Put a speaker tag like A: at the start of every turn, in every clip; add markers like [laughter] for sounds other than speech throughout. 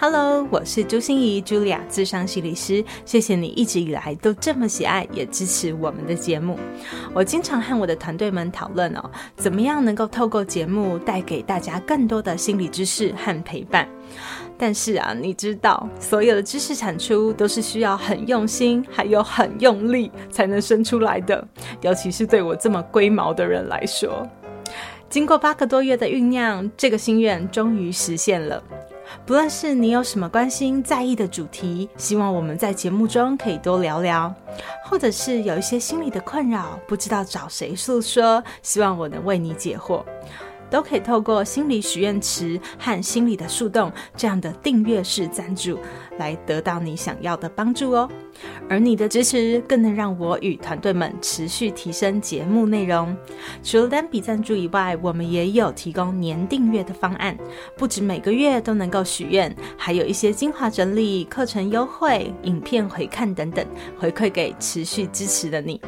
A: Hello，我是朱心仪，Julia，智商心理师。谢谢你一直以来都这么喜爱，也支持我们的节目。我经常和我的团队们讨论哦，怎么样能够透过节目带给大家更多的心理知识和陪伴。但是啊，你知道，所有的知识产出都是需要很用心，还有很用力才能生出来的。尤其是对我这么龟毛的人来说，经过八个多月的酝酿，这个心愿终于实现了。不论是你有什么关心在意的主题，希望我们在节目中可以多聊聊；或者是有一些心理的困扰，不知道找谁诉说，希望我能为你解惑。都可以透过心理许愿池和心理的树洞这样的订阅式赞助，来得到你想要的帮助哦。而你的支持更能让我与团队们持续提升节目内容。除了单笔赞助以外，我们也有提供年订阅的方案，不止每个月都能够许愿，还有一些精华整理、课程优惠、影片回看等等，回馈给持续支持的你。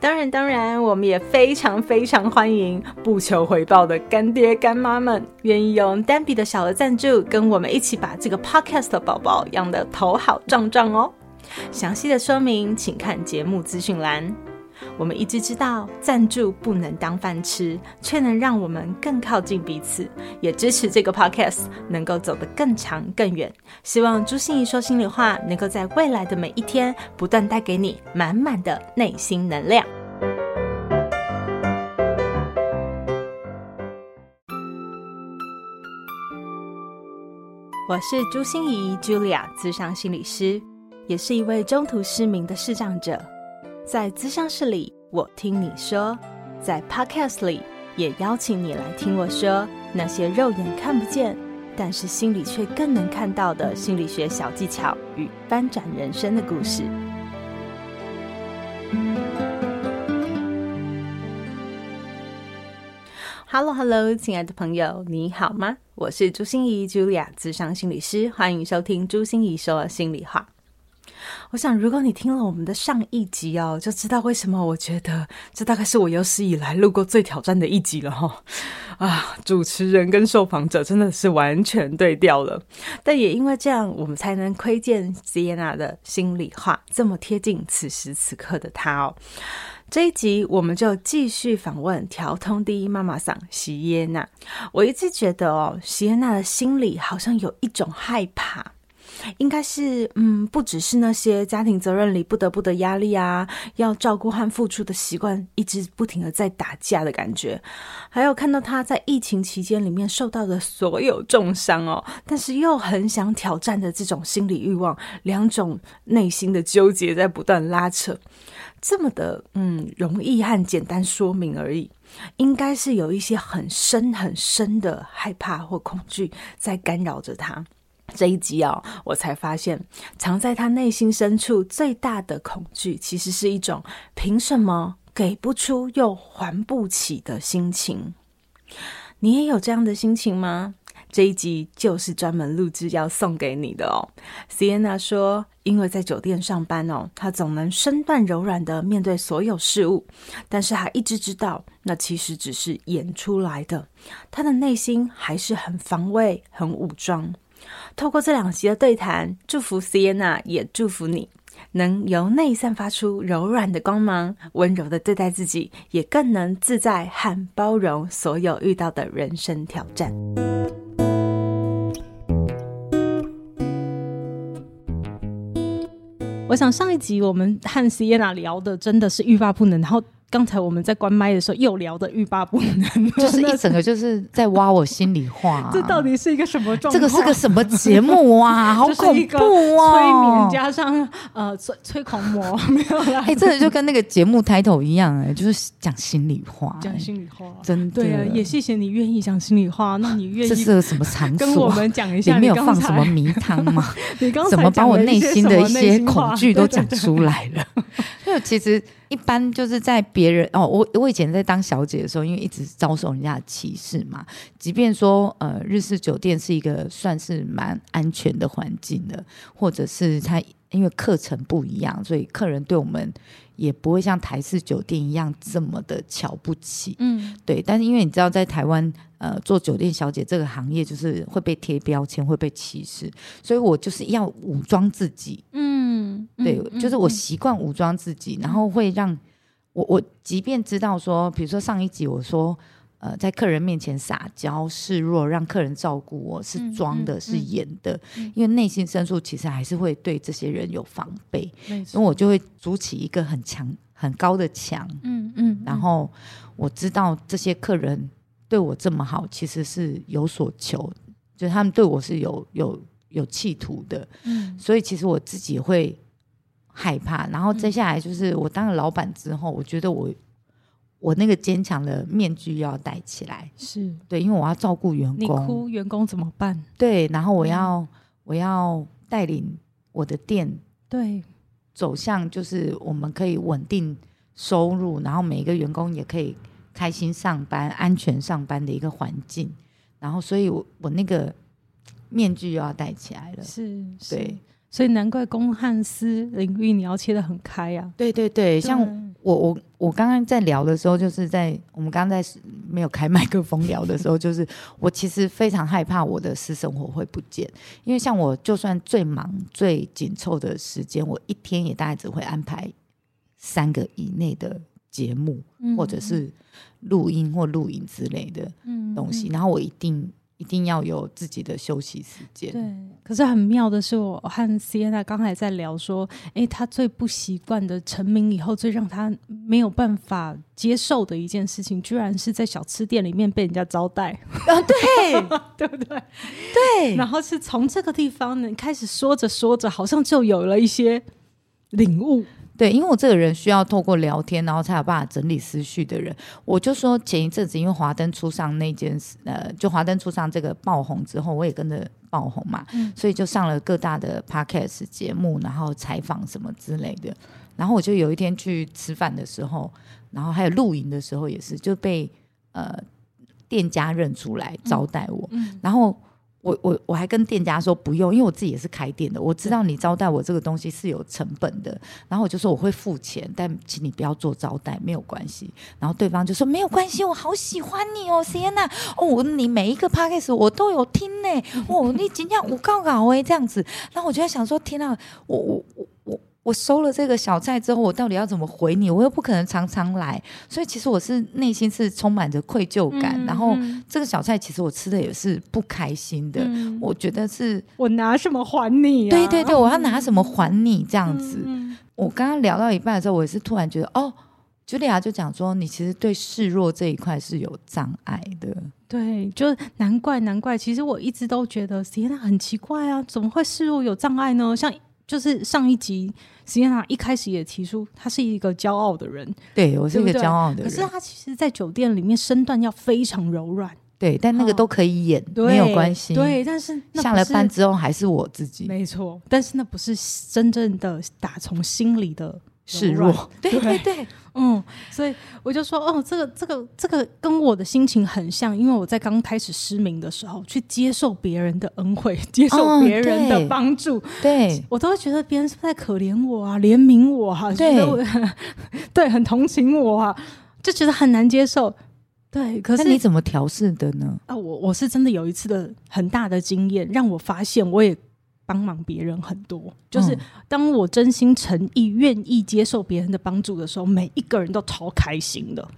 A: 当然，当然，我们也非常非常欢迎不求回报的干爹干妈们，愿意用单笔的小额赞助，跟我们一起把这个 podcast 的宝宝养得头好壮壮哦。详细的说明，请看节目资讯栏。我们一直知道，赞助不能当饭吃，却能让我们更靠近彼此，也支持这个 podcast 能够走得更长更远。希望朱心仪说心里话，能够在未来的每一天，不断带给你满满的内心能量。我是朱心仪 Julia，咨商心理师，也是一位中途失明的视障者。在咨商室里，我听你说；在 Podcast 里，也邀请你来听我说那些肉眼看不见，但是心里却更能看到的心理学小技巧与翻转人生的故事。Hello，Hello，亲爱的朋友，你好吗？我是朱心仪，Julia，咨商心理师，欢迎收听朱心仪说心里话。我想，如果你听了我们的上一集哦，就知道为什么我觉得这大概是我有史以来录过最挑战的一集了哈。啊，主持人跟受访者真的是完全对调了，但也因为这样，我们才能窥见 Sienna 的心里话，这么贴近此时此刻的她哦。这一集我们就继续访问调通第一妈妈桑席耶娜。我一直觉得哦，席耶娜的心里好像有一种害怕。应该是，嗯，不只是那些家庭责任里不得不的压力啊，要照顾和付出的习惯，一直不停的在打架的感觉，还有看到他在疫情期间里面受到的所有重伤哦，但是又很想挑战的这种心理欲望，两种内心的纠结在不断拉扯，这么的，嗯，容易和简单说明而已，应该是有一些很深很深的害怕或恐惧在干扰着他。这一集哦，我才发现，藏在他内心深处最大的恐惧，其实是一种凭什么给不出又还不起的心情。你也有这样的心情吗？这一集就是专门录制要送给你的哦。Sienna 说，因为在酒店上班哦，她总能身段柔软地面对所有事物，但是她一直知道，那其实只是演出来的，她的内心还是很防卫、很武装。透过这两集的对谈，祝福 Siena 也祝福你，能由内散发出柔软的光芒，温柔的对待自己，也更能自在和包容所有遇到的人生挑战。我想上一集我们和 Sienna 聊的真的是欲罢不能，然后。刚才我们在关麦的时候又聊的欲罢不能，[laughs] [laughs]
B: 就是一整个就是在挖我心里话、啊。
A: 这到底是一个什么状况？
B: 这个是个什么节目啊？[laughs] 好恐怖啊！
A: 催眠加上呃催催狂魔没有啦。
B: 哎，这个就跟那个节目 title 一样哎、欸，就是讲心里话，
A: 讲心里话，
B: 真的。
A: 对啊，也谢谢你愿意讲心里话。那你愿意？
B: 这是个什么场所？
A: 跟我们讲一下，
B: 里面有放什么迷汤吗？
A: 你刚才
B: 怎么把我内心的一些恐惧都讲出来了？因为其实。一般就是在别人哦，我我以前在当小姐的时候，因为一直遭受人家的歧视嘛。即便说呃，日式酒店是一个算是蛮安全的环境的，或者是它因为课程不一样，所以客人对我们也不会像台式酒店一样这么的瞧不起。嗯，对。但是因为你知道，在台湾呃做酒店小姐这个行业，就是会被贴标签，会被歧视，所以我就是要武装自己。嗯，对，就是我习惯武装自己，然后会让我我即便知道说，比如说上一集我说。呃，在客人面前撒娇示弱，让客人照顾我是装的，嗯、是演的，因为内心深处其实还是会对这些人有防备，所以我就会筑起一个很强、很高的墙、嗯。嗯嗯，然后我知道这些客人对我这么好，其实是有所求，就是他们对我是有有有企图的。嗯，所以其实我自己会害怕。然后接下来就是我当了老板之后，我觉得我。我那个坚强的面具要戴起来，是对，因为我要照顾员工。
A: 你哭，员工怎么办？
B: 对，然后我要、嗯、我要带领我的店，
A: 对，
B: 走向就是我们可以稳定收入，然后每一个员工也可以开心上班、安全上班的一个环境。然后，所以我我那个面具又要戴起来了，
A: 是，对。所以难怪公汉私领域你要切的很开啊！
B: 对对对，像我我我刚刚在聊的时候，就是在我们刚刚在没有开麦克风聊的时候，[laughs] 就是我其实非常害怕我的私生活会不见，因为像我就算最忙最紧凑的时间，我一天也大概只会安排三个以内的节目，嗯、或者是录音或录影之类的东西，嗯、然后我一定。一定要有自己的休息时间。
A: 对，可是很妙的是，我和 Sienna 刚才在聊说，哎，他最不习惯的成名以后，最让他没有办法接受的一件事情，居然是在小吃店里面被人家招待。
B: 啊，对，[laughs]
A: 对不对？
B: 对。
A: 然后是从这个地方呢，开始说着说着，好像就有了一些领悟。
B: 对，因为我这个人需要透过聊天，然后才有办法整理思绪的人。我就说前一阵子，因为华灯初上那件事，呃，就华灯初上这个爆红之后，我也跟着爆红嘛，嗯、所以就上了各大的 podcast 节目，然后采访什么之类的。然后我就有一天去吃饭的时候，然后还有露营的时候，也是就被呃店家认出来招待我，嗯嗯、然后。我我我还跟店家说不用，因为我自己也是开店的，我知道你招待我这个东西是有成本的，然后我就说我会付钱，但请你不要做招待，没有关系。然后对方就说没有关系，我好喜欢你哦，Sienna，哦，你每一个 p a c k a g e 我都有听呢，哦，你今天我告告哎这样子，然后我就在想说，天啊，我我我。我收了这个小菜之后，我到底要怎么回你？我又不可能常常来，所以其实我是内心是充满着愧疚感。嗯、然后这个小菜其实我吃的也是不开心的。嗯、我觉得是
A: 我拿什么还你、啊？
B: 对对对，我要拿什么还你？这样子。嗯、我刚刚聊到一半的时候，我也是突然觉得，哦，茱莉亚就讲说，你其实对示弱这一块是有障碍的。
A: 对，就难怪难怪，其实我一直都觉得，天哪，很奇怪啊，怎么会示弱有障碍呢？像。就是上一集，实际上一开始也提出他是一个骄傲的人，
B: 对，我是一个骄傲的人。
A: 可是他其实，在酒店里面身段要非常柔软，
B: 对，但那个都可以演，哦、没有关系。
A: 对，但是
B: 下了班之后还是我自己，
A: 没错。但是那不是真正的打从心里的。
B: 示弱，[laughs] 对对对，
A: 嗯，所以我就说，哦，这个这个这个跟我的心情很像，因为我在刚开始失明的时候，去接受别人的恩惠，[laughs] 接受别人的帮助，
B: 哦、对，
A: 我都会觉得别人是不是在可怜我啊，怜悯我啊，对觉得我，[laughs] 对，很同情我啊，就觉得很难接受。对，可是
B: 你怎么调试的呢？
A: 啊，我我是真的有一次的很大的经验，让我发现我也。帮忙别人很多，就是当我真心诚意、愿意接受别人的帮助的时候，每一个人都超开心的，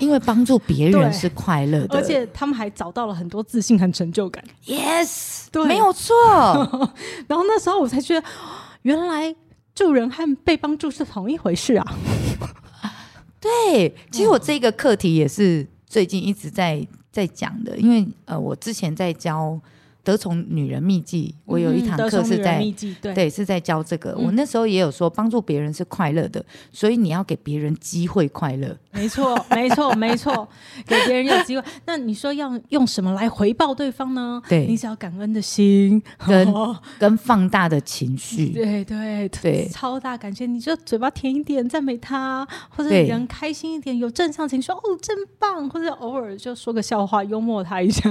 B: 因为帮助别人是快乐的，
A: 而且他们还找到了很多自信和成就感。
B: Yes，对，没有错。[laughs]
A: 然后那时候我才觉得，原来助人和被帮助是同一回事啊！[laughs]
B: 对，其实我这个课题也是最近一直在在讲的，因为呃，我之前在教。得宠女人秘籍，我有一堂课是在、
A: 嗯、
B: 对，
A: 对
B: 是在教这个。
A: 嗯、
B: 我那时候也有说，帮助别人是快乐的，所以你要给别人机会快乐。
A: 没错，[laughs] 没错，没错，给别人有机会。那你说要用什么来回报对方呢？
B: 对，
A: 你只要感恩的心，
B: 跟、哦、[laughs] 跟放大的情绪，
A: 对对对，超大感谢，你就嘴巴甜一点，赞美他，或者人开心一点，有正向情绪，哦，真棒，或者偶尔就说个笑话，幽默他一下，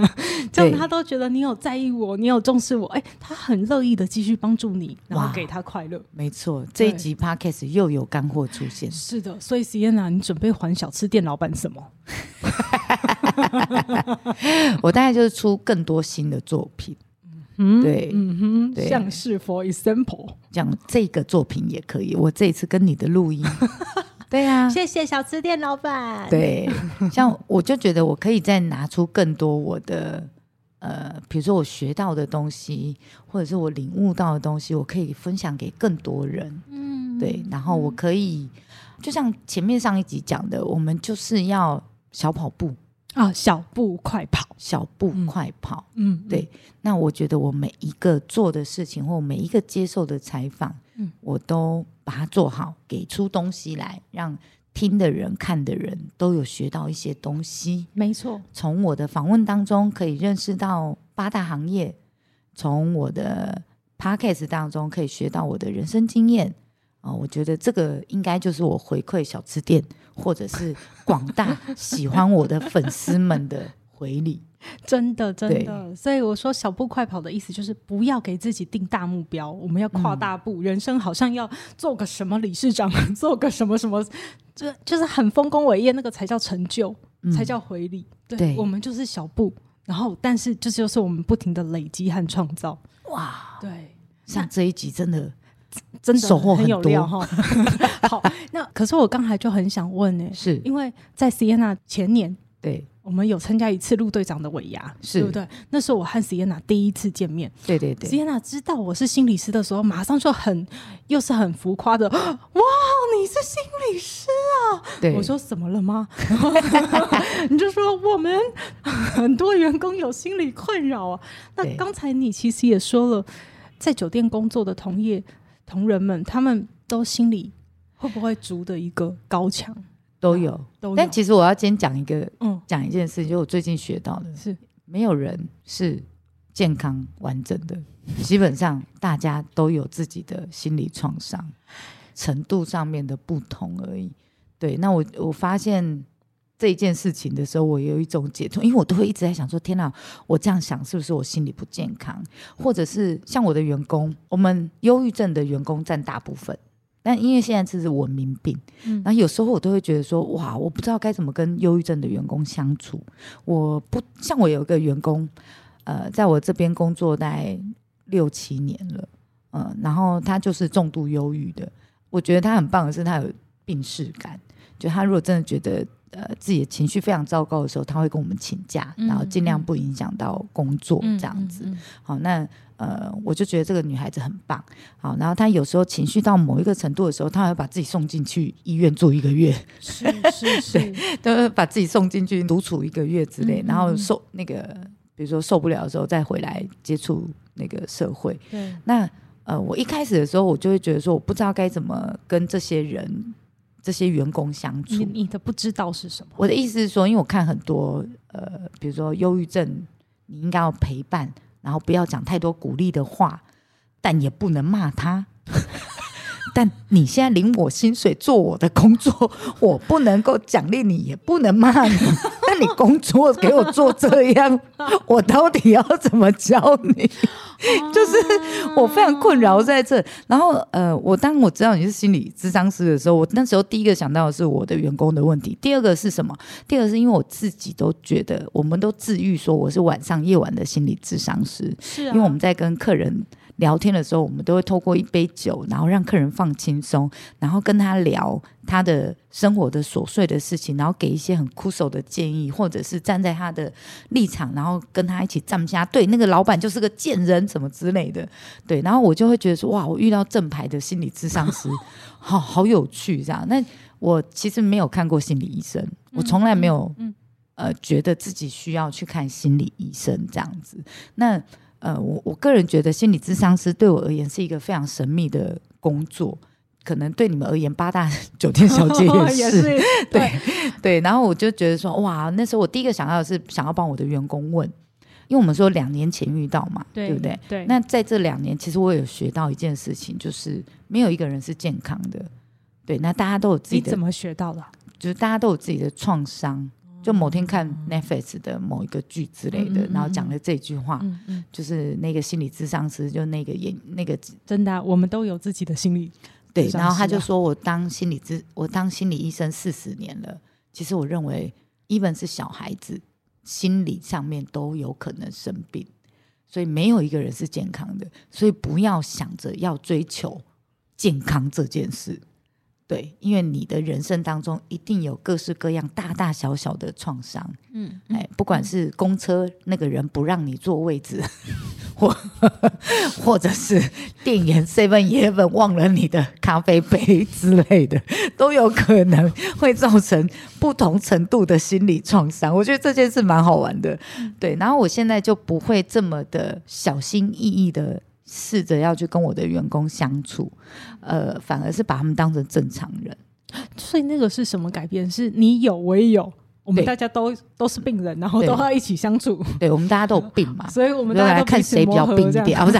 A: 这样他都觉得你有在意我，你有重视我，哎，他很乐意的继续帮助你，然后给他快乐。
B: 没错，这一集 Podcast 又有干货出现。
A: 是的，所以 Sienna，你准备还小吃店老板什么？[laughs]
B: 我大概就是出更多新的作品。
A: 嗯，
B: 对，
A: 嗯哼，
B: 对，
A: 像是 For example，
B: 讲这个作品也可以。我这一次跟你的录音。[laughs] 对啊，
A: 谢谢小吃店老板。
B: 对，像我就觉得我可以再拿出更多我的呃，比如说我学到的东西，或者是我领悟到的东西，我可以分享给更多人。嗯，对，然后我可以，就像前面上一集讲的，我们就是要小跑步
A: 啊，小步快跑，
B: 小步快跑。
A: 嗯，
B: 对。那我觉得我每一个做的事情，或每一个接受的采访，嗯，我都。把它做好，给出东西来，让听的人、看的人都有学到一些东西。
A: 没错，
B: 从我的访问当中可以认识到八大行业，从我的 podcast 当中可以学到我的人生经验。啊、哦，我觉得这个应该就是我回馈小吃店，或者是广大喜欢我的粉丝们的回礼。
A: 真的，真的，所以我说小步快跑的意思就是不要给自己定大目标，我们要跨大步。嗯、人生好像要做个什么理事长，[laughs] 做个什么什么，就就是很丰功伟业，那个才叫成就，嗯、才叫回礼。对，对我们就是小步，然后但是这就是我们不停的累积和创造。哇，对，
B: 像这一集真的
A: 真的很有料哈。[laughs] 好，那可是我刚才就很想问呢，
B: 是
A: 因为在 Sienna 前年
B: 对。
A: 我们有参加一次陆队长的尾牙，
B: 是
A: 对不对？那时候我和 Sienna 第一次见面，
B: 对对对。
A: Sienna 知道我是心理师的时候，马上就很又是很浮夸的，哇，你是心理师啊？
B: 对，
A: 我说怎么了吗？[laughs] 你就说我们很多员工有心理困扰啊。那刚才你其实也说了，在酒店工作的同业同仁们，他们都心里会不会筑的一个高墙？
B: 都有，
A: 都有，
B: 但其实我要先讲一个，
A: 嗯，
B: 讲一件事，就我最近学到的
A: 是，
B: 没有人是健康完整的，基本上大家都有自己的心理创伤程度上面的不同而已。对，那我我发现这一件事情的时候，我有一种解脱，因为我都会一直在想说，天哪，我这样想是不是我心理不健康？或者是像我的员工，我们忧郁症的员工占大部分。但因为现在这是文明病，嗯，然后有时候我都会觉得说，哇，我不知道该怎么跟忧郁症的员工相处。我不像我有一个员工，呃，在我这边工作大概六七年了，嗯、呃，然后他就是重度忧郁的。我觉得他很棒的是，他有病逝感，就他如果真的觉得。呃，自己的情绪非常糟糕的时候，他会跟我们请假，嗯、然后尽量不影响到工作，嗯、这样子。好，那呃，我就觉得这个女孩子很棒。好，然后她有时候情绪到某一个程度的时候，她会把自己送进去医院住一个月，[laughs]
A: 是是 [laughs] 是，对，
B: 都会把自己送进去独处一个月之类，然后受那个，比如说受不了的时候再回来接触那个社会。
A: 对，
B: 那呃，我一开始的时候，我就会觉得说，我不知道该怎么跟这些人。这些员工相处，
A: 你，你的不知道是什么？
B: 我的意思是说，因为我看很多呃，比如说忧郁症，你应该要陪伴，然后不要讲太多鼓励的话，但也不能骂他。[laughs] 但你现在领我薪水做我的工作，我不能够奖励你，也不能骂你。那你工作给我做这样，[laughs] 我到底要怎么教你？就是我非常困扰在这。然后呃，我当我知道你是心理咨商师的时候，我那时候第一个想到的是我的员工的问题。第二个是什么？第二个是因为我自己都觉得，我们都自愈说我是晚上夜晚的心理咨商师，
A: 是啊，
B: 因为我们在跟客人。聊天的时候，我们都会透过一杯酒，然后让客人放轻松，然后跟他聊他的生活的琐碎的事情，然后给一些很枯手的建议，或者是站在他的立场，然后跟他一起站下。对，那个老板就是个贱人，什么之类的。对，然后我就会觉得说，哇，我遇到正牌的心理咨商师，[laughs] 好好有趣，这样。那我其实没有看过心理医生，我从来没有，嗯呃，觉得自己需要去看心理医生这样子。那。呃，我我个人觉得心理咨商师对我而言是一个非常神秘的工作，可能对你们而言，八大 [laughs] 酒店小姐也是，[laughs]
A: 也是
B: 对对，然后我就觉得说，哇，那时候我第一个想到的是想要帮我的员工问，因为我们说两年前遇到嘛，对，对不对？
A: 对。
B: 那在这两年，其实我有学到一件事情，就是没有一个人是健康的。对，那大家都有自己的，
A: 你怎么学到的？
B: 就是大家都有自己的创伤。就某天看 Netflix 的某一个剧之类的，嗯、然后讲了这句话，就是那个心理咨商师，就那个演那个
A: 真的、啊，我们都有自己的心理
B: 对。然后他就说我当心理咨，我当心理医生四十年了。其实我认为，even 是小孩子，心理上面都有可能生病，所以没有一个人是健康的。所以不要想着要追求健康这件事。对，因为你的人生当中一定有各式各样大大小小的创伤，嗯，哎，不管是公车那个人不让你坐位置，或或者是店员 Seven Eleven 忘了你的咖啡杯之类的，都有可能会造成不同程度的心理创伤。我觉得这件事蛮好玩的，对。然后我现在就不会这么的小心翼翼的。试着要去跟我的员工相处，呃，反而是把他们当成正常人。
A: 所以那个是什么改变？是你有我也有，我们大家都都是病人，然后都要一起相处。
B: 对，我们大家都有病嘛，[laughs]
A: 所以我们大家都
B: 看谁比较病一点 [laughs] 啊？不是，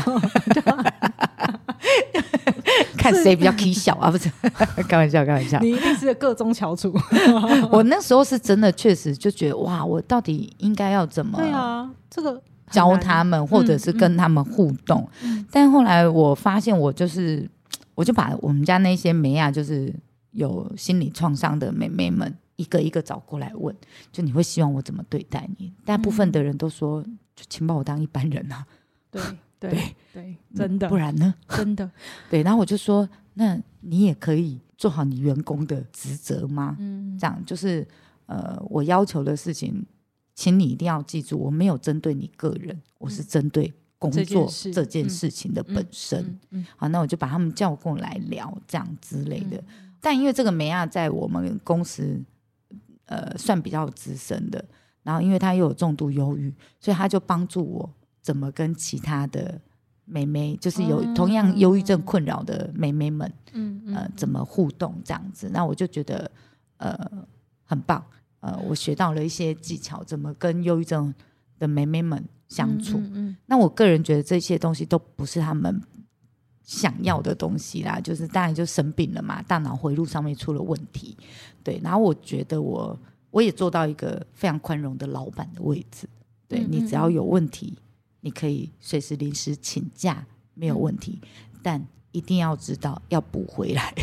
B: 看谁比较 K 小啊？不是，开玩笑，开玩笑。
A: 你一定是个中翘楚。[laughs]
B: 我那时候是真的，确实就觉得哇，我到底应该要怎么？
A: 对啊，这个。
B: 教他们，或者是跟他们互动，但后来我发现，我就是，我就把我们家那些梅亚，就是有心理创伤的妹妹们，一个一个找过来问，就你会希望我怎么对待你？大部分的人都说，就请把我当一般人啊。
A: 对 [laughs] 对对，对，真的，
B: 不然呢？
A: 真的，[laughs]
B: 对。然后我就说，那你也可以做好你员工的职责吗？嗯，这样就是，呃，我要求的事情。请你一定要记住，我没有针对你个人，嗯、我是针对工作这件事情的本身。好，那我就把他们叫过来聊，这样之类的。嗯、但因为这个梅亚在我们公司，呃，算比较资深的，然后因为她又有重度忧郁，所以她就帮助我怎么跟其他的妹妹，就是有同样忧郁症困扰的妹妹们，嗯，呃，怎么互动这样子。那我就觉得，呃，很棒。呃，我学到了一些技巧，怎么跟忧郁症的妹妹们相处。嗯嗯嗯、那我个人觉得这些东西都不是他们想要的东西啦，就是当然就生病了嘛，大脑回路上面出了问题。对，然后我觉得我我也做到一个非常宽容的老板的位置。对，你只要有问题，你可以随时临时请假，没有问题，嗯、但一定要知道要补回来。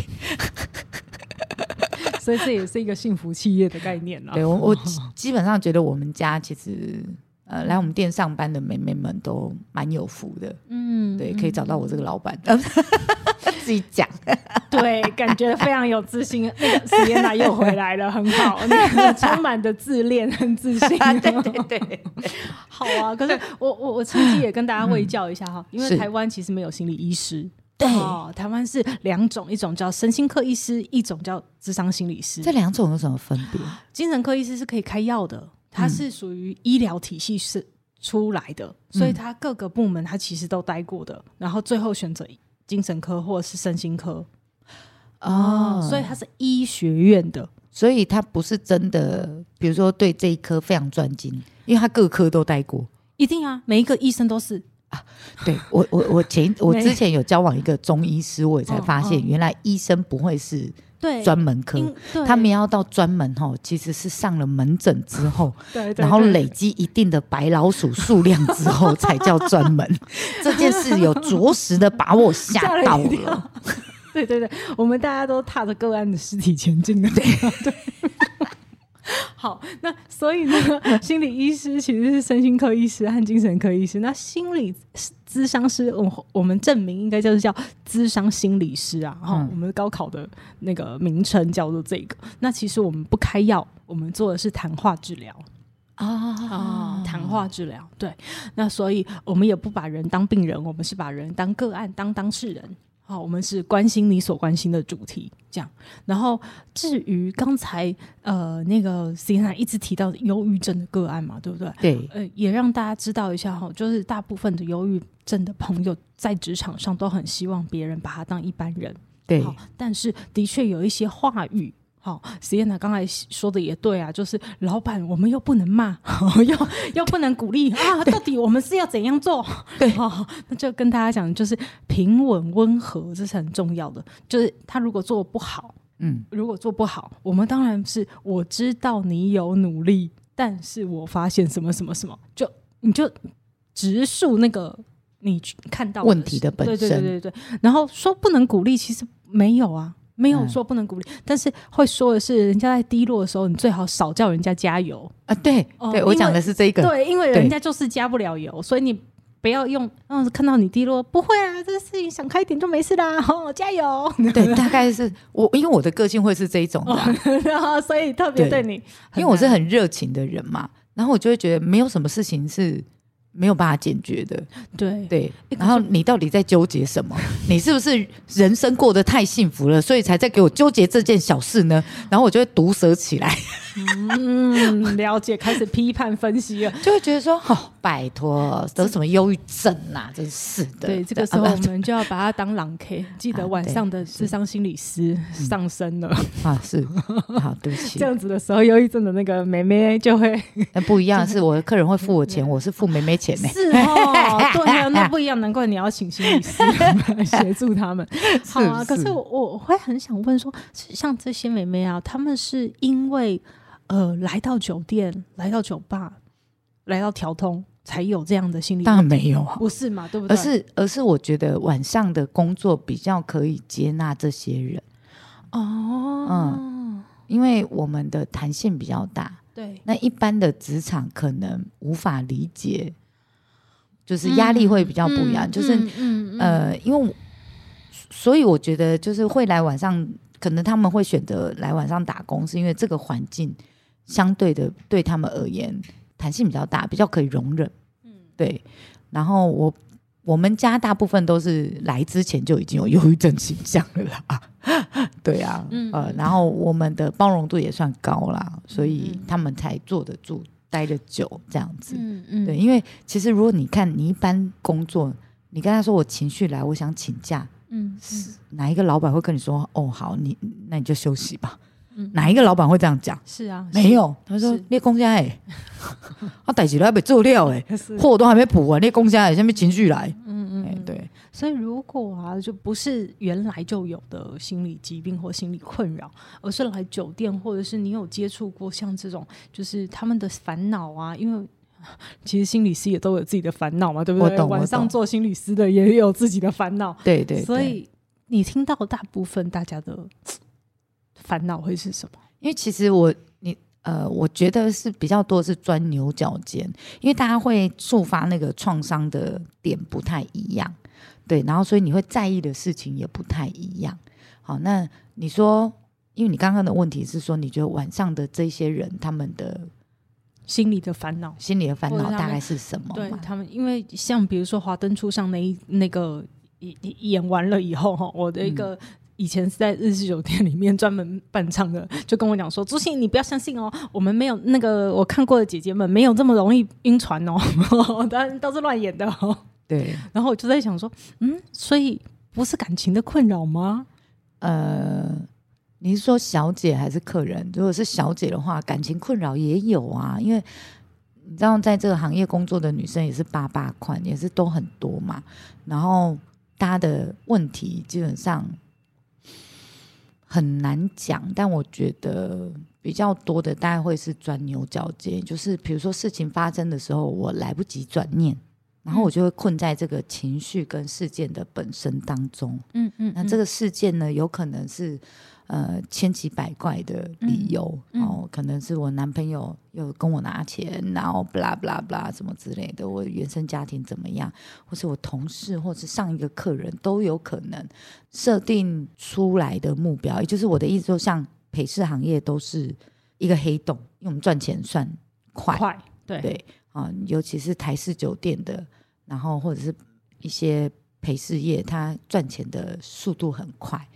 A: 所以这也是一个幸福企业的概念了。
B: 对，我我 [laughs] 基本上觉得我们家其实呃来我们店上班的妹妹们都蛮有福的。嗯，对，可以找到我这个老板，嗯、[laughs] 自己讲。[laughs]
A: 对，感觉非常有自信。那个 Sienna 又回来了，很好。那个充满的自恋很自信。
B: 对对对，
A: 好啊。可是我我我趁机也跟大家卫教一下哈，嗯、因为台湾其实没有心理医师。
B: 对
A: 哦，台湾是两种，一种叫身心科医师，一种叫智商心理师。
B: 这两种有什么分别？[gasps]
A: 精神科医师是可以开药的，它是属于医疗体系是出来的，嗯、所以他各个部门他其实都待过的，然后最后选择精神科或者是身心科。哦，所以他是医学院的，
B: 所以他不是真的，比如说对这一科非常专精，因为他各科都待过。
A: 一定啊，每一个医生都是。
B: 啊，对我我我前我之前有交往一个中医师，我也才发现原来医生不会是专门科，他们要到专门哈，其实是上了门诊之后，[laughs] 对，然后累积一定的白老鼠数量之后 [laughs] 才叫专门。这件事有着实的把我吓到了。[laughs]
A: 对对对，我们大家都踏着个案的尸体前进的，对对。[laughs] 好，那所以呢 [laughs] 心理医师其实是身心科医师和精神科医师。那心理咨商师，我我们证明应该就是叫咨商心理师啊。哈、嗯，我们高考的那个名称叫做这个。那其实我们不开药，我们做的是谈话治疗啊啊，谈话治疗。对，那所以我们也不把人当病人，我们是把人当个案，当当事人。好，我们是关心你所关心的主题，这样。然后至于刚才呃那个 Sienna 一直提到的忧郁症的个案嘛，对不对？
B: 对，
A: 呃，也让大家知道一下哈，就是大部分的忧郁症的朋友在职场上都很希望别人把他当一般人，
B: 对。
A: 但是的确有一些话语。好，Sienna 刚才说的也对啊，就是老板，我们又不能骂，[laughs] 又又不能鼓励啊，到底我们是要怎样做？对，好，那就跟大家讲，就是平稳温和，这是很重要的。就是他如果做不好，嗯，如果做不好，我们当然是我知道你有努力，但是我发现什么什么什么，就你就直述那个你看到
B: 问题的本身，
A: 对对对对对，然后说不能鼓励，其实没有啊。没有说不能鼓励，嗯、但是会说的是，人家在低落的时候，你最好少叫人家加油
B: 啊！对，
A: 哦、
B: 对我讲的是这个，
A: 对，因为人家就是加不了油，所以你不要用，嗯，看到你低落，不会啊，这个事情想开一点就没事啦，哦，加油！[laughs]
B: 对，大概是我，因为我的个性会是这一种的、啊
A: 哦，[laughs] 然后所以特别对你，
B: 因为我是很热情的人嘛，然后我就会觉得没有什么事情是。没有办法解决的，
A: 对
B: 对。然后你到底在纠结什么？[laughs] 你是不是人生过得太幸福了，所以才在给我纠结这件小事呢？然后我就会毒舌起来。
A: 嗯，了解，开始批判分析了，[laughs]
B: 就会觉得说，哦，拜托，得什么忧郁症呐？真是的。
A: 对，这个时候我们就要把它当狼 K，[laughs] 记得晚上的智商心理师上身了 [laughs]
B: 啊，是，好，对不起。
A: 这样子的时候，忧郁症的那个妹妹就会，
B: 那不一样，是我的客人会付我钱，我是付妹妹钱呢。
A: 是哦，对啊，那不一样，难怪你要请心理师协助他们。好啊，可是我我会很想问说，像这些妹妹啊，他们是因为。呃，来到酒店，来到酒吧，来到调通，才有这样的心理。
B: 当然没有啊，
A: 不是嘛？对不对？
B: 而是，而是我觉得晚上的工作比较可以接纳这些人。
A: 哦，
B: 嗯，因为我们的弹性比较大。
A: 对，
B: 那一般的职场可能无法理解，就是压力会比较不一样。嗯、就是，嗯，嗯嗯呃，因为，所以我觉得就是会来晚上，可能他们会选择来晚上打工，是因为这个环境。相对的，对他们而言，弹性比较大，比较可以容忍。嗯，对。然后我我们家大部分都是来之前就已经有忧郁症倾向了啦。[laughs] 对啊，嗯，呃，然后我们的包容度也算高啦，所以他们才坐得住、待得久这样子。嗯嗯，对，因为其实如果你看你一般工作，你跟他说我情绪来，我想请假，嗯，是哪一个老板会跟你说哦好，你那你就休息吧。哪一个老板会这样讲？
A: 是啊，
B: 没有。他说：“你公家哎，他 [laughs] 代志都还没做料哎，[laughs] 货都还没补完，你公家哎，下面情绪来。”嗯嗯，对。
A: 所以如果啊，就不是原来就有的心理疾病或心理困扰，而是来酒店，或者是你有接触过像这种，就是他们的烦恼啊。因为 [laughs] 其实心理师也都有自己的烦恼嘛，对不对？晚上做心理师的也有自己的烦恼。
B: 对对。
A: 所以你听到大部分大家的。烦恼会是什么？
B: 因为其实我你呃，我觉得是比较多是钻牛角尖，因为大家会触发那个创伤的点不太一样，对，然后所以你会在意的事情也不太一样。好，那你说，因为你刚刚的问题是说，你觉得晚上的这些人他们的
A: 心里的烦恼，
B: 心里的烦恼大概是什么？
A: 对他们，因为像比如说《华灯初上》那一那个演完了以后哈，我的一个。嗯以前是在日式酒店里面专门伴唱的，就跟我讲说：“朱信，你不要相信哦，我们没有那个我看过的姐姐们没有这么容易晕船哦，[laughs] 当然都是乱演的哦。”
B: 对。
A: 然后我就在想说：“嗯，所以不是感情的困扰吗？”
B: 呃，你是说小姐还是客人？如果是小姐的话，感情困扰也有啊，因为你知道，在这个行业工作的女生也是八八款，也是都很多嘛。然后大家的问题基本上。很难讲，但我觉得比较多的大概会是钻牛角尖，就是比如说事情发生的时候，我来不及转念，然后我就会困在这个情绪跟事件的本身当中。嗯嗯，那这个事件呢，有可能是。呃，千奇百怪的理由，嗯嗯、哦，可能是我男朋友又跟我拿钱，然后不啦不啦不啦什么之类的，我原生家庭怎么样，或是我同事，或是上一个客人，都有可能设定出来的目标，也就是我的意思，就像陪侍行业都是一个黑洞，因为我们赚钱算快，
A: 快，对。
B: 对啊，尤其是台式酒店的，然后或者是一些陪侍业，它赚钱的速度很快。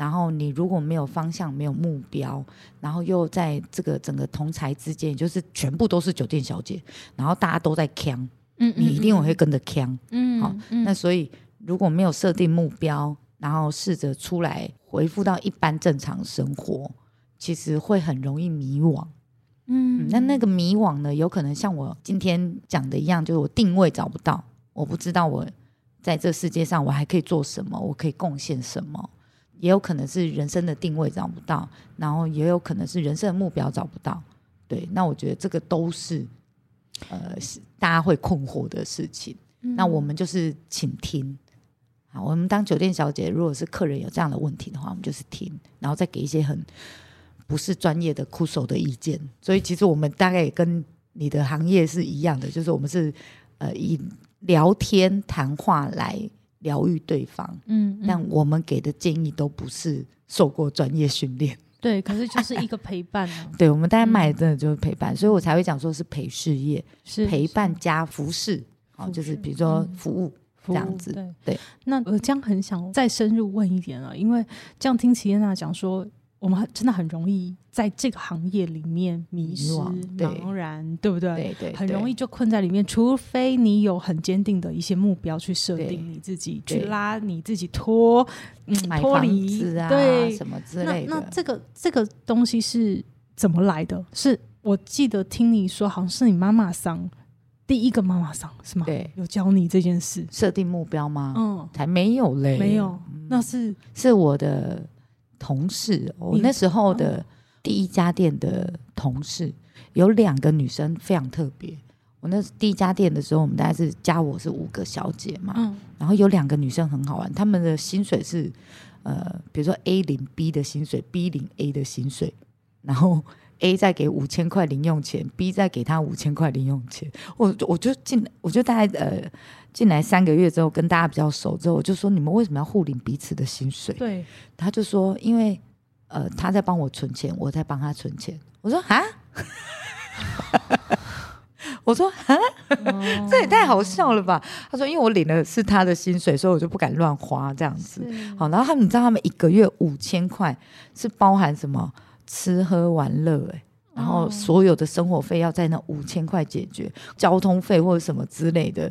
B: 然后你如果没有方向、没有目标，然后又在这个整个同才之间，就是全部都是酒店小姐，然后大家都在锵，嗯，嗯，嗯，你一定会跟着锵，嗯，好，那所以如果没有设定目标，然后试着出来回复到一般正常生活，其实会很容易迷惘，嗯，那那个迷惘呢，有可能像我今天讲的一样，就是我定位找不到，我不知道我在这世界上我还可以做什么，我可以贡献什么。也有可能是人生的定位找不到，然后也有可能是人生的目标找不到。对，那我觉得这个都是呃大家会困惑的事情。嗯、那我们就是请听。好，我们当酒店小姐，如果是客人有这样的问题的话，我们就是听，然后再给一些很不是专业的苦手的意见。所以其实我们大概也跟你的行业是一样的，就是我们是呃以聊天谈话来。疗愈对方，嗯，嗯，但我们给的建议都不是受过专业训练，
C: 对，可是就是一个陪伴啊。[laughs]
B: 对，我们大家买的真的就是陪伴，嗯，所以我才会讲说是陪事业，是陪伴加服侍，好，就是比如说服务，嗯，这样子，对对。
C: 那我这样很想再深入问一点了，因为这样听齐燕娜讲说。我们真的很容易在这个行业里面迷失、茫然，对不对？对对，很容易就困在里面。除非你有很坚定的一些目标去设定你自己，去拉你自己脱，嗯，脱离啊，对什么之类的。那那这个这个东西是怎么来的？是我记得听你说，好像是你妈妈桑第一个妈妈桑是吗？对，有教你这件事，
B: 设定目标吗？嗯，才没有嘞，
C: 没有，那是
B: 是我的。同事，我那时候的第一家店的同事有两个女生非常特别。我那第一家店的时候，我们大概是加我是五个小姐嘛，嗯、然后有两个女生很好玩，她们的薪水是呃，比如说 A 零 B 的薪水，B 零 A 的薪水，然后 A 再给五千块零用钱，B 再给他五千块零用钱。我我就进，我就大概呃。进来三个月之后，跟大家比较熟之后，我就说，你们为什么要互领彼此的薪水？对，他就说，因为呃，他在帮我存钱，我在帮他存钱。我说啊，[laughs] 我说啊，哦、[laughs] 这也太好笑了吧？他说，因为我领的是他的薪水，所以我就不敢乱花这样子。好，然后他们，你知道，他们一个月五千块是包含什么？吃喝玩乐，哎，然后所有的生活费要在那五千块解决，交通费或者什么之类的。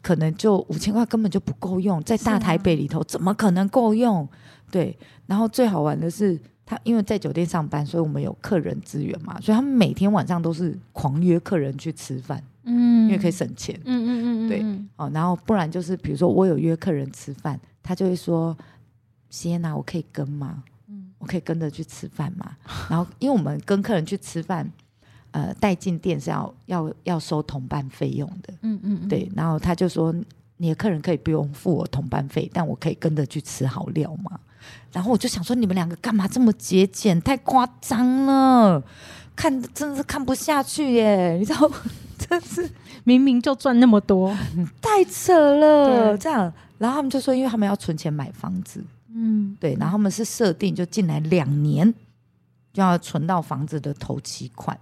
B: 可能就五千块根本就不够用，在大台北里头怎么可能够用？对，然后最好玩的是，他因为在酒店上班，所以我们有客人资源嘛，所以他们每天晚上都是狂约客人去吃饭，嗯，因为可以省钱，嗯嗯嗯，对，哦，然后不然就是比如说我有约客人吃饭，他就会说，谢娜，我可以跟吗？嗯，我可以跟着去吃饭嘛？[laughs] 然后因为我们跟客人去吃饭。呃，带进店是要要要收同伴费用的，嗯嗯，嗯对。然后他就说，你的客人可以不用付我同伴费，但我可以跟着去吃好料嘛。然后我就想说，你们两个干嘛这么节俭？太夸张了，看真的是看不下去耶！你知道，[laughs] 真是 [laughs]
C: 明明就赚那么多，
B: 太扯了。对这样，然后他们就说，因为他们要存钱买房子，嗯，对。然后他们是设定就进来两年就要存到房子的头期款。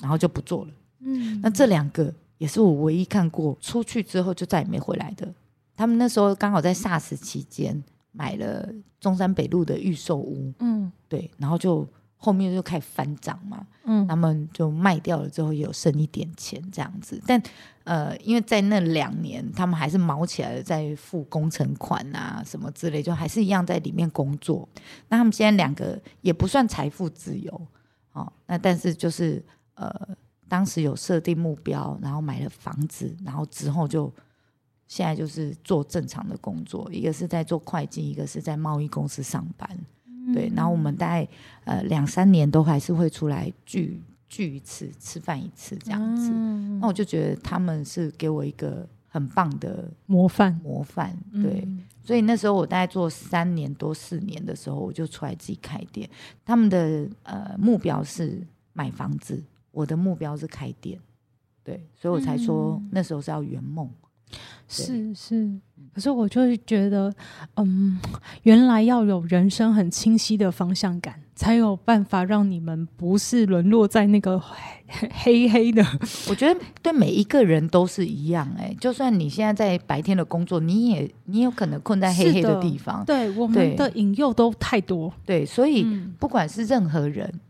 B: 然后就不做了。嗯，那这两个也是我唯一看过出去之后就再也没回来的。他们那时候刚好在 SARS 期间买了中山北路的预售屋，嗯，对，然后就后面就开始翻涨嘛，嗯，他们就卖掉了之后也有剩一点钱这样子。但呃，因为在那两年他们还是卯起来了，在付工程款啊什么之类，就还是一样在里面工作。那他们现在两个也不算财富自由，哦，那但是就是。呃，当时有设定目标，然后买了房子，然后之后就现在就是做正常的工作，一个是在做会计，一个是在贸易公司上班。嗯、对，然后我们大概呃两三年都还是会出来聚聚一次，吃饭一次这样子。嗯、那我就觉得他们是给我一个很棒的
C: 模范
B: 模范。对，嗯、所以那时候我大概做三年多四年的时候，我就出来自己开店。他们的呃目标是买房子。我的目标是开店，对，所以我才说那时候是要圆梦。
C: 是是，
A: 可是我就是觉得，嗯，原来要有人生很清晰的方向感，才有办法让你们不是沦落在那个 [laughs] 黑黑的。
B: 我觉得对每一个人都是一样，哎，就算你现在在白天的工作，你也你有可能困在黑黑的地方。
A: 对，我们的引诱都太多。
B: 对，所以不管是任何人。嗯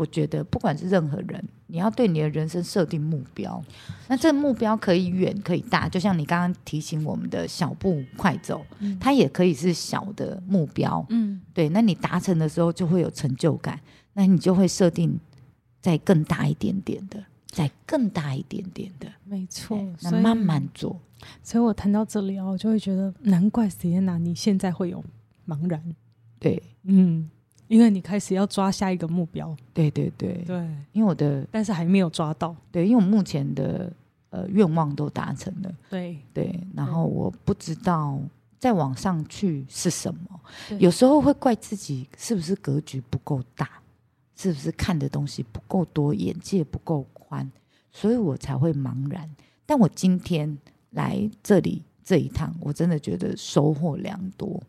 B: 我觉得，不管是任何人，你要对你的人生设定目标。那这个目标可以远，可以大。就像你刚刚提醒我们的小步快走，嗯、它也可以是小的目标。嗯，对。那你达成的时候就会有成就感，那你就会设定再更大一点点的，再更大一点点的。
A: 没错。
B: 那慢慢做。
A: 所以我谈到这里哦，我就会觉得，难怪 Sienna 你现在会有茫然。
B: 对，
A: 嗯。因为你开始要抓下一个目标，
B: 对对对。
A: 对，
B: 因为我的，
A: 但是还没有抓到，
B: 对，因为我目前的呃愿望都达成了，
A: 对。
B: 对，然后我不知道再往上去是什么，有时候会怪自己是不是格局不够大，是不是看的东西不够多，眼界不够宽，所以我才会茫然。但我今天来这里这一趟，我真的觉得收获良多。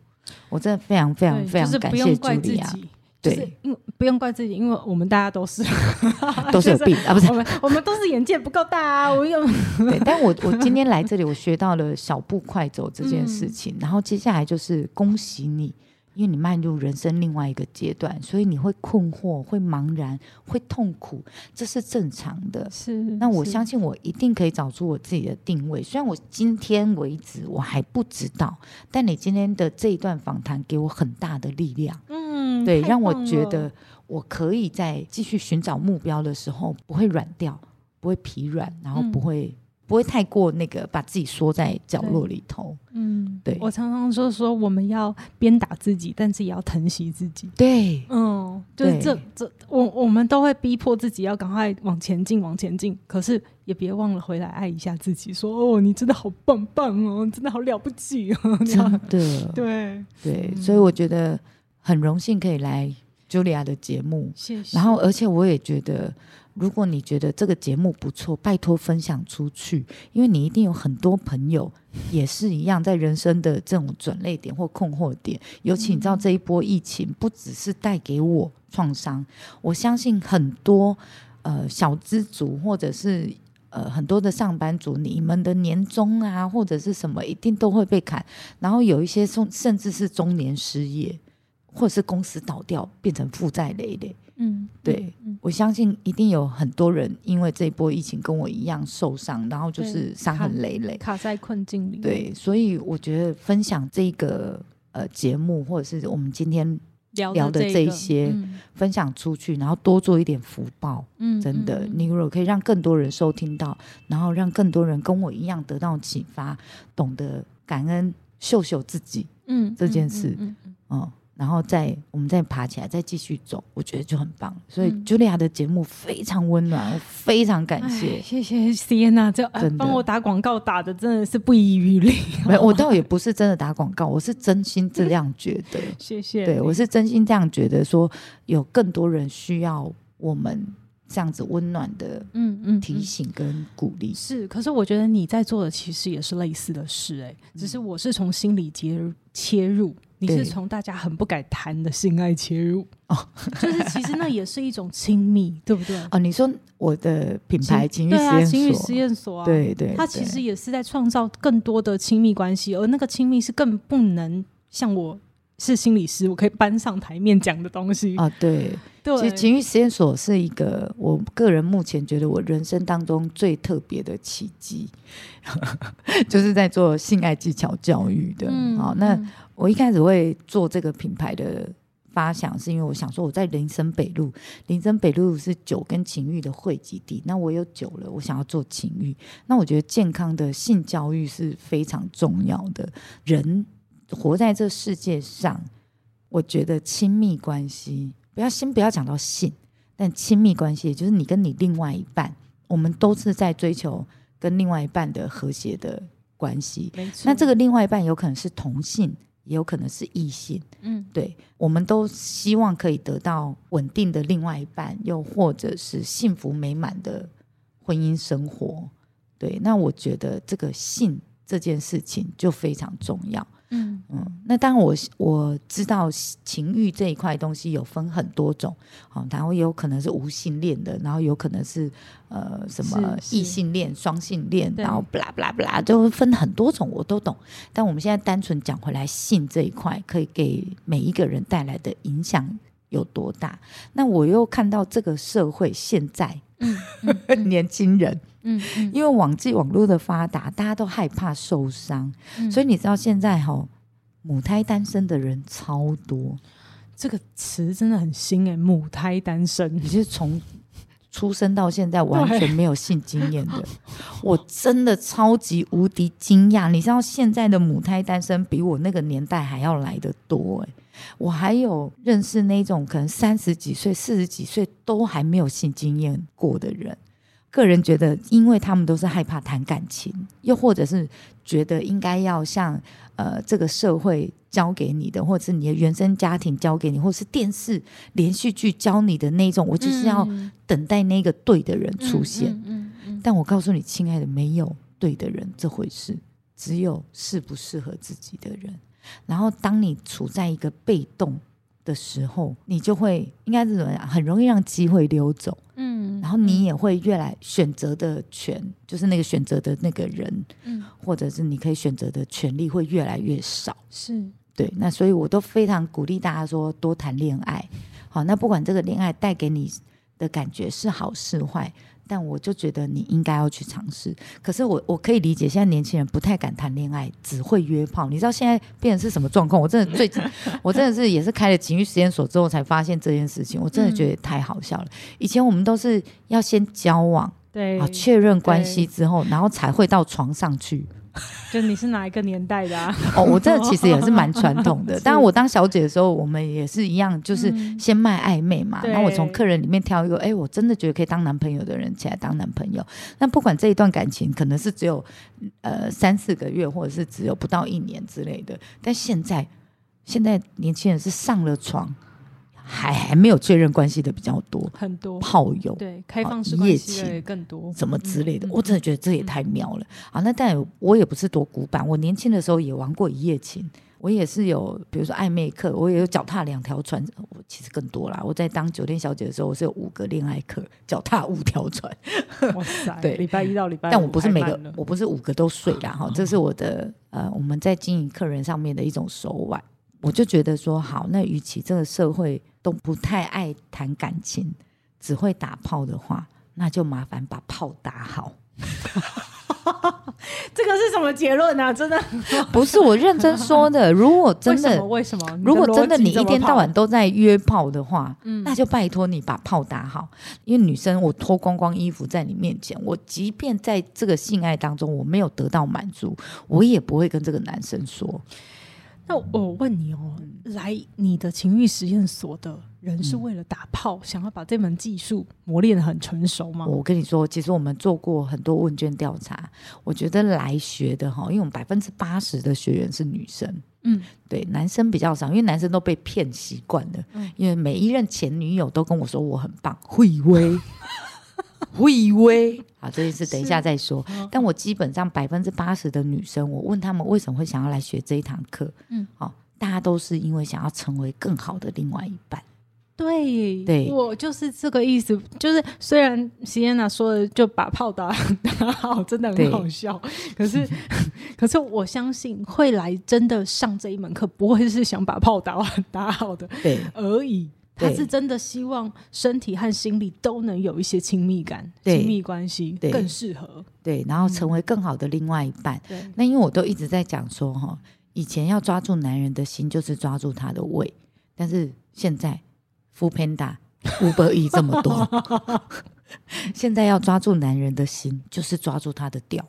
B: 我真的非常非常非常感谢朱莉亚，
A: 对，因为不用怪自己，因为我们大家都是 [laughs] [laughs]
B: 都是有病啊，不是
A: 我们我们都是眼界不够大啊，我有 [laughs]
B: 对，但我我今天来这里，我学到了小步快走这件事情，嗯、然后接下来就是恭喜你。因为你迈入人生另外一个阶段，所以你会困惑、会茫然、会痛苦，这是正常的。
A: 是，
B: 那我相信我一定可以找出我自己的定位。虽然我今天为止我还不知道，但你今天的这一段访谈给我很大的力量。
A: 嗯，
B: 对，让我觉得我可以在继续寻找目标的时候不会软掉，不会疲软，然后不会。嗯不会太过那个，把自己缩在角落里头。
A: 嗯，
B: 对。
A: 我常常说说，我们要鞭打自己，但是也要疼惜自己。
B: 对，
A: 嗯，就是这这，我我们都会逼迫自己要赶快往前进，往前进。可是也别忘了回来爱一下自己，说哦，你真的好棒棒哦，真的好了不起哦。[laughs]
B: 真的，
A: 对
B: 对，所以我觉得很荣幸可以来茱莉亚的节目。
A: 谢谢。
B: 然后，而且我也觉得。如果你觉得这个节目不错，拜托分享出去，因为你一定有很多朋友也是一样，在人生的这种转捩点或困惑点。尤其你知道这一波疫情，不只是带给我创伤，我相信很多呃小资族或者是呃很多的上班族，你们的年终啊或者是什么，一定都会被砍。然后有一些中甚至是中年失业，或者是公司倒掉，变成负债累累。嗯，对，嗯、我相信一定有很多人因为这一波疫情跟我一样受伤，然后就是伤痕累累，
A: 卡，卡在困境里。
B: 对，所以我觉得分享这个呃节目，或者是我们今天聊的这一些，分享出去，然后多做一点福报。嗯，真的，你如果可以让更多人收听到，然后让更多人跟我一样得到启发，懂得感恩，秀秀自己。嗯，这件事，嗯然后再我们再爬起来，再继续走，我觉得就很棒。所以茱莉亚的节目非常温暖，嗯、我非常感谢，
A: 谢谢 Sienna，这帮我打广告打的真的是不遗余力。
B: 没，我倒也不是真的打广告，我是真心这样觉得。[laughs]
A: 谢谢，
B: 对我是真心这样觉得，说有更多人需要我们这样子温暖的，嗯嗯，提醒跟鼓励、嗯嗯嗯。
A: 是，可是我觉得你在做的其实也是类似的事、欸，哎，只是我是从心理切入切入。你是从大家很不敢谈的性爱切入哦，[laughs] 就是其实那也是一种亲密，对不对？
B: 哦，你说我的品牌情欲实验所，
A: 对啊，情欲实验所啊，
B: 对对，
A: 它其实也是在创造更多的亲密关系，而那个亲密是更不能像我是心理师，我可以搬上台面讲的东西
B: 啊。对，对，其实情欲实验所是一个我个人目前觉得我人生当中最特别的契机，[laughs] 就是在做性爱技巧教育的。嗯，好，那。我一开始会做这个品牌的发想，是因为我想说我在林森北路，林森北路是酒跟情欲的汇集地。那我有酒了，我想要做情欲。那我觉得健康的性教育是非常重要的。人活在这世界上，我觉得亲密关系，不要先不要讲到性，但亲密关系，也就是你跟你另外一半，我们都是在追求跟另外一半的和谐的关系。没错。那这个另外一半有可能是同性。也有可能是异性，嗯，对，我们都希望可以得到稳定的另外一半，又或者是幸福美满的婚姻生活。对，那我觉得这个性这件事情就非常重要。
C: 嗯
B: 嗯，那当然我我知道情欲这一块东西有分很多种，哦，然后有可能是无性恋的，然后有可能是呃什么异性恋、双性恋，然后不啦不啦不啦，就分很多种，我都懂。但我们现在单纯讲回来，性这一块可以给每一个人带来的影响有多大？那我又看到这个社会现在，嗯，嗯年轻人。嗯，嗯，因为网际网络的发达，大家都害怕受伤，嗯、所以你知道现在哈、哦，母胎单身的人超多，
C: 这个词真的很新哎，母胎单身，
B: 你是从出生到现在完全没有性经验的，我真的超级无敌惊讶。你知道现在的母胎单身比我那个年代还要来得多哎，我还有认识那种可能三十几岁、四十几岁都还没有性经验过的人。个人觉得，因为他们都是害怕谈感情，又或者是觉得应该要像呃这个社会教给你的，或者是你的原生家庭教给你，或者是电视连续剧教你的那种，我就是要等待那个对的人出现。嗯嗯嗯嗯、但我告诉你，亲爱的，没有对的人这回事，只有适不适合自己的人。然后，当你处在一个被动的时候，你就会应该是怎么样？很容易让机会溜走。嗯，然后你也会越来选择的权，就是那个选择的那个人，嗯，或者是你可以选择的权利会越来越少。
C: 是
B: 对，那所以我都非常鼓励大家说多谈恋爱。好，那不管这个恋爱带给你的感觉是好是坏。但我就觉得你应该要去尝试。可是我我可以理解，现在年轻人不太敢谈恋爱，只会约炮。你知道现在变成是什么状况？我真的最近，我真的是也是开了情绪实验所之后才发现这件事情。我真的觉得太好笑了。以前我们都是要先交往，
C: 对
B: 啊，确认关系之后，然后才会到床上去。
C: 就你是哪一个年代的啊？[laughs]
B: 哦，我这其实也是蛮传统的。[laughs] 当然，我当小姐的时候，我们也是一样，就是先卖暧昧嘛。嗯、然后我从客人里面挑一个，哎，我真的觉得可以当男朋友的人起来当男朋友。那不管这一段感情可能是只有呃三四个月，或者是只有不到一年之类的，但现在现在年轻人是上了床。还还没有确认关系的比较多，
C: 很多
B: 炮友
C: 对开放式关系的更多，
B: 什么之类的，我真的觉得这也太妙了啊！那但我也不是多古板，我年轻的时候也玩过一夜情，我也是有，比如说暧昧课，我也有脚踏两条船，我其实更多啦。我在当酒店小姐的时候，我是有五个恋爱课，脚踏五条船。
C: 哇塞！[laughs]
B: 对，
C: 礼拜一到礼拜，
B: 但我不是每个，我不是五个都睡啦哈，这是我的呃，我们在经营客人上面的一种手腕。我就觉得说好，那与其这个社会都不太爱谈感情，只会打炮的话，那就麻烦把炮打好。[laughs]
C: 这个是什么结论啊？真的 [laughs]
B: 不是我认真说的。如果真的
C: 为什么？
B: 如果真的你一天到晚都在约炮的话，嗯，那就拜托你把炮打好。因为女生我脱光光衣服在你面前，我即便在这个性爱当中我没有得到满足，我也不会跟这个男生说。
C: 那我问你哦，来你的情欲实验所的人是为了打炮，嗯、想要把这门技术磨练的很成熟吗？
B: 我跟你说，其实我们做过很多问卷调查，我觉得来学的哈，因为我们百分之八十的学员是女生，嗯，对，男生比较少，因为男生都被骗习惯了，嗯、因为每一任前女友都跟我说我很棒，会威。[laughs] [laughs] 会威好！这件事等一下再说。是但我基本上百分之八十的女生，我问他们为什么会想要来学这一堂课，嗯，好、哦，大家都是因为想要成为更好的另外一半。
C: 对，
B: 对，
C: 我就是这个意思。就是虽然席耶娜说的就把炮打打好，真的很好笑。可是，[laughs] 可是我相信会来真的上这一门课，不会是想把炮打打好的，对而已。他是真的希望身体和心理都能有一些亲密感、亲密关系，更适合。
B: 对，然后成为更好的另外一半。
C: 对，
B: 那因为我都一直在讲说哈，以前要抓住男人的心就是抓住他的胃，但是现在 foodpanda、[laughs] Uber Eats 这么多，[laughs] 现在要抓住男人的心就是抓住他的屌。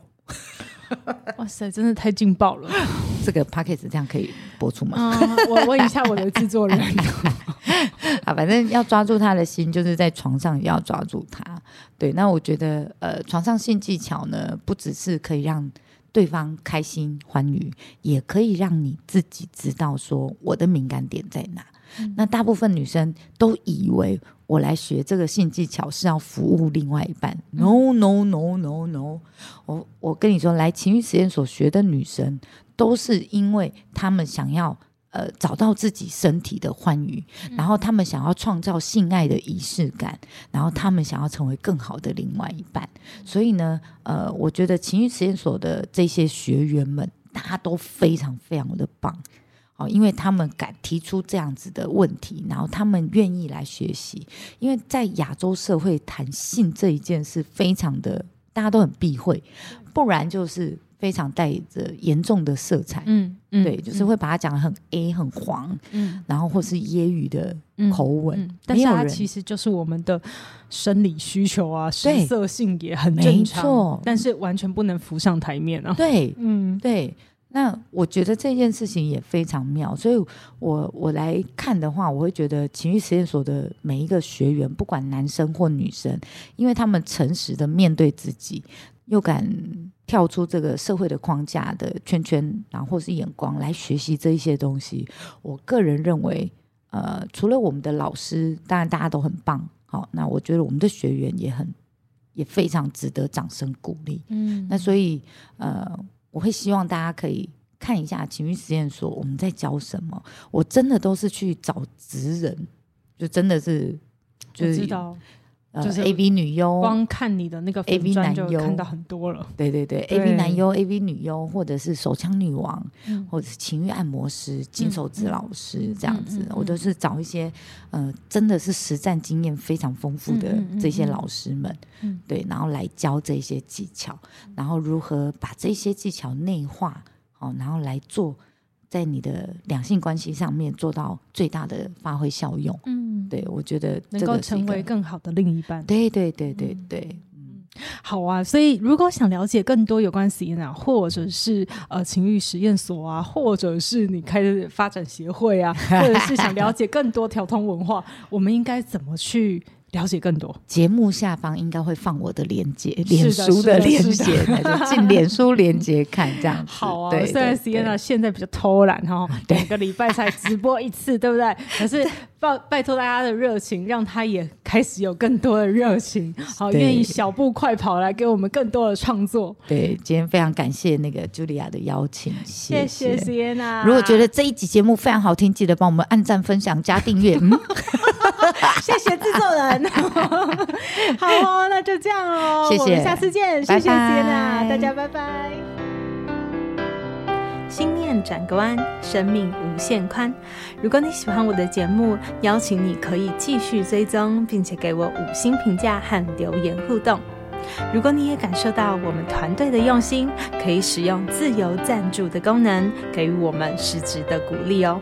C: 哇塞，真的太劲爆了！[laughs]
B: 这个 p a c k a g e 这样可以播出吗？
C: 嗯、我问一下我的制作人。[laughs]
B: 啊，反正要抓住他的心，就是在床上也要抓住他。对，那我觉得，呃，床上性技巧呢，不只是可以让对方开心欢愉，也可以让你自己知道说我的敏感点在哪。嗯、那大部分女生都以为我来学这个性技巧是要服务另外一半。嗯、no no no no no，我我跟你说，来情欲实验所学的女生，都是因为她们想要。呃，找到自己身体的欢愉，嗯、然后他们想要创造性爱的仪式感，然后他们想要成为更好的另外一半。嗯、所以呢，呃，我觉得情欲实验所的这些学员们，大家都非常非常的棒，哦，因为他们敢提出这样子的问题，然后他们愿意来学习。因为在亚洲社会谈性这一件事，非常的大家都很避讳，不然就是。非常带着严重的色彩，嗯，嗯对，就是会把它讲得很 A 很黄，嗯，然后或是揶揄的口吻，嗯嗯、
C: 但是它其实就是我们的生理需求啊，食色性也很正常，没错，但是完全不能浮上台面啊，
B: 对，嗯，对。那我觉得这件事情也非常妙，所以我我来看的话，我会觉得情欲实验所的每一个学员，不管男生或女生，因为他们诚实的面对自己，又敢。跳出这个社会的框架的圈圈，然后是眼光来学习这一些东西。我个人认为，呃，除了我们的老师，当然大家都很棒。好，那我觉得我们的学员也很，也非常值得掌声鼓励。嗯，那所以，呃，我会希望大家可以看一下情绪实验所我们在教什么。我真的都是去找职人，就真的是，就是知道。就是 A V 女优，
C: 光看你的那个 A V 男优，看到很多了。
B: 对对对，A V 男优、A V 女优，或者是手枪女王，或者是情欲按摩师、金手指老师这样子，我都是找一些呃，真的是实战经验非常丰富的这些老师们，对，然后来教这些技巧，然后如何把这些技巧内化，好，然后来做。在你的两性关系上面做到最大的发挥效用，嗯，对，我觉得
C: 能够成为更好的另一半，
B: 对对对对对，
C: 嗯，好啊。所以如果想了解更多有关 Sienna，或者是呃情欲实验所啊，或者是你开的发展协会啊，或者是想了解更多条通文化，我们应该怎么去？了解更多，
B: 节目下方应该会放我的链接，脸书的链接，进脸书链接看这样子。[laughs]
C: 好啊，对，虽然 Sienna 现在比较偷懒哈，[laughs] 两个礼拜才直播一次，对不对？可是 [laughs] 拜拜托大家的热情，让他也开始有更多的热情，好，愿意小步快跑来给我们更多的创作。
B: 对，今天非常感谢那个 Julia 的邀请，谢
C: 谢 Sienna。
B: 如果觉得这一集节目非常好听，记得帮我们按赞、分享、加订阅。嗯。[laughs]
C: 谢谢制作人，[laughs] 好哦，那就这样哦，谢谢，我们下次见，拜拜谢谢 Sienna，大家拜拜。
A: 心念转个弯，生命无限宽。如果你喜欢我的节目，邀请你可以继续追踪，并且给我五星评价和留言互动。如果你也感受到我们团队的用心，可以使用自由赞助的功能，给予我们实质的鼓励哦。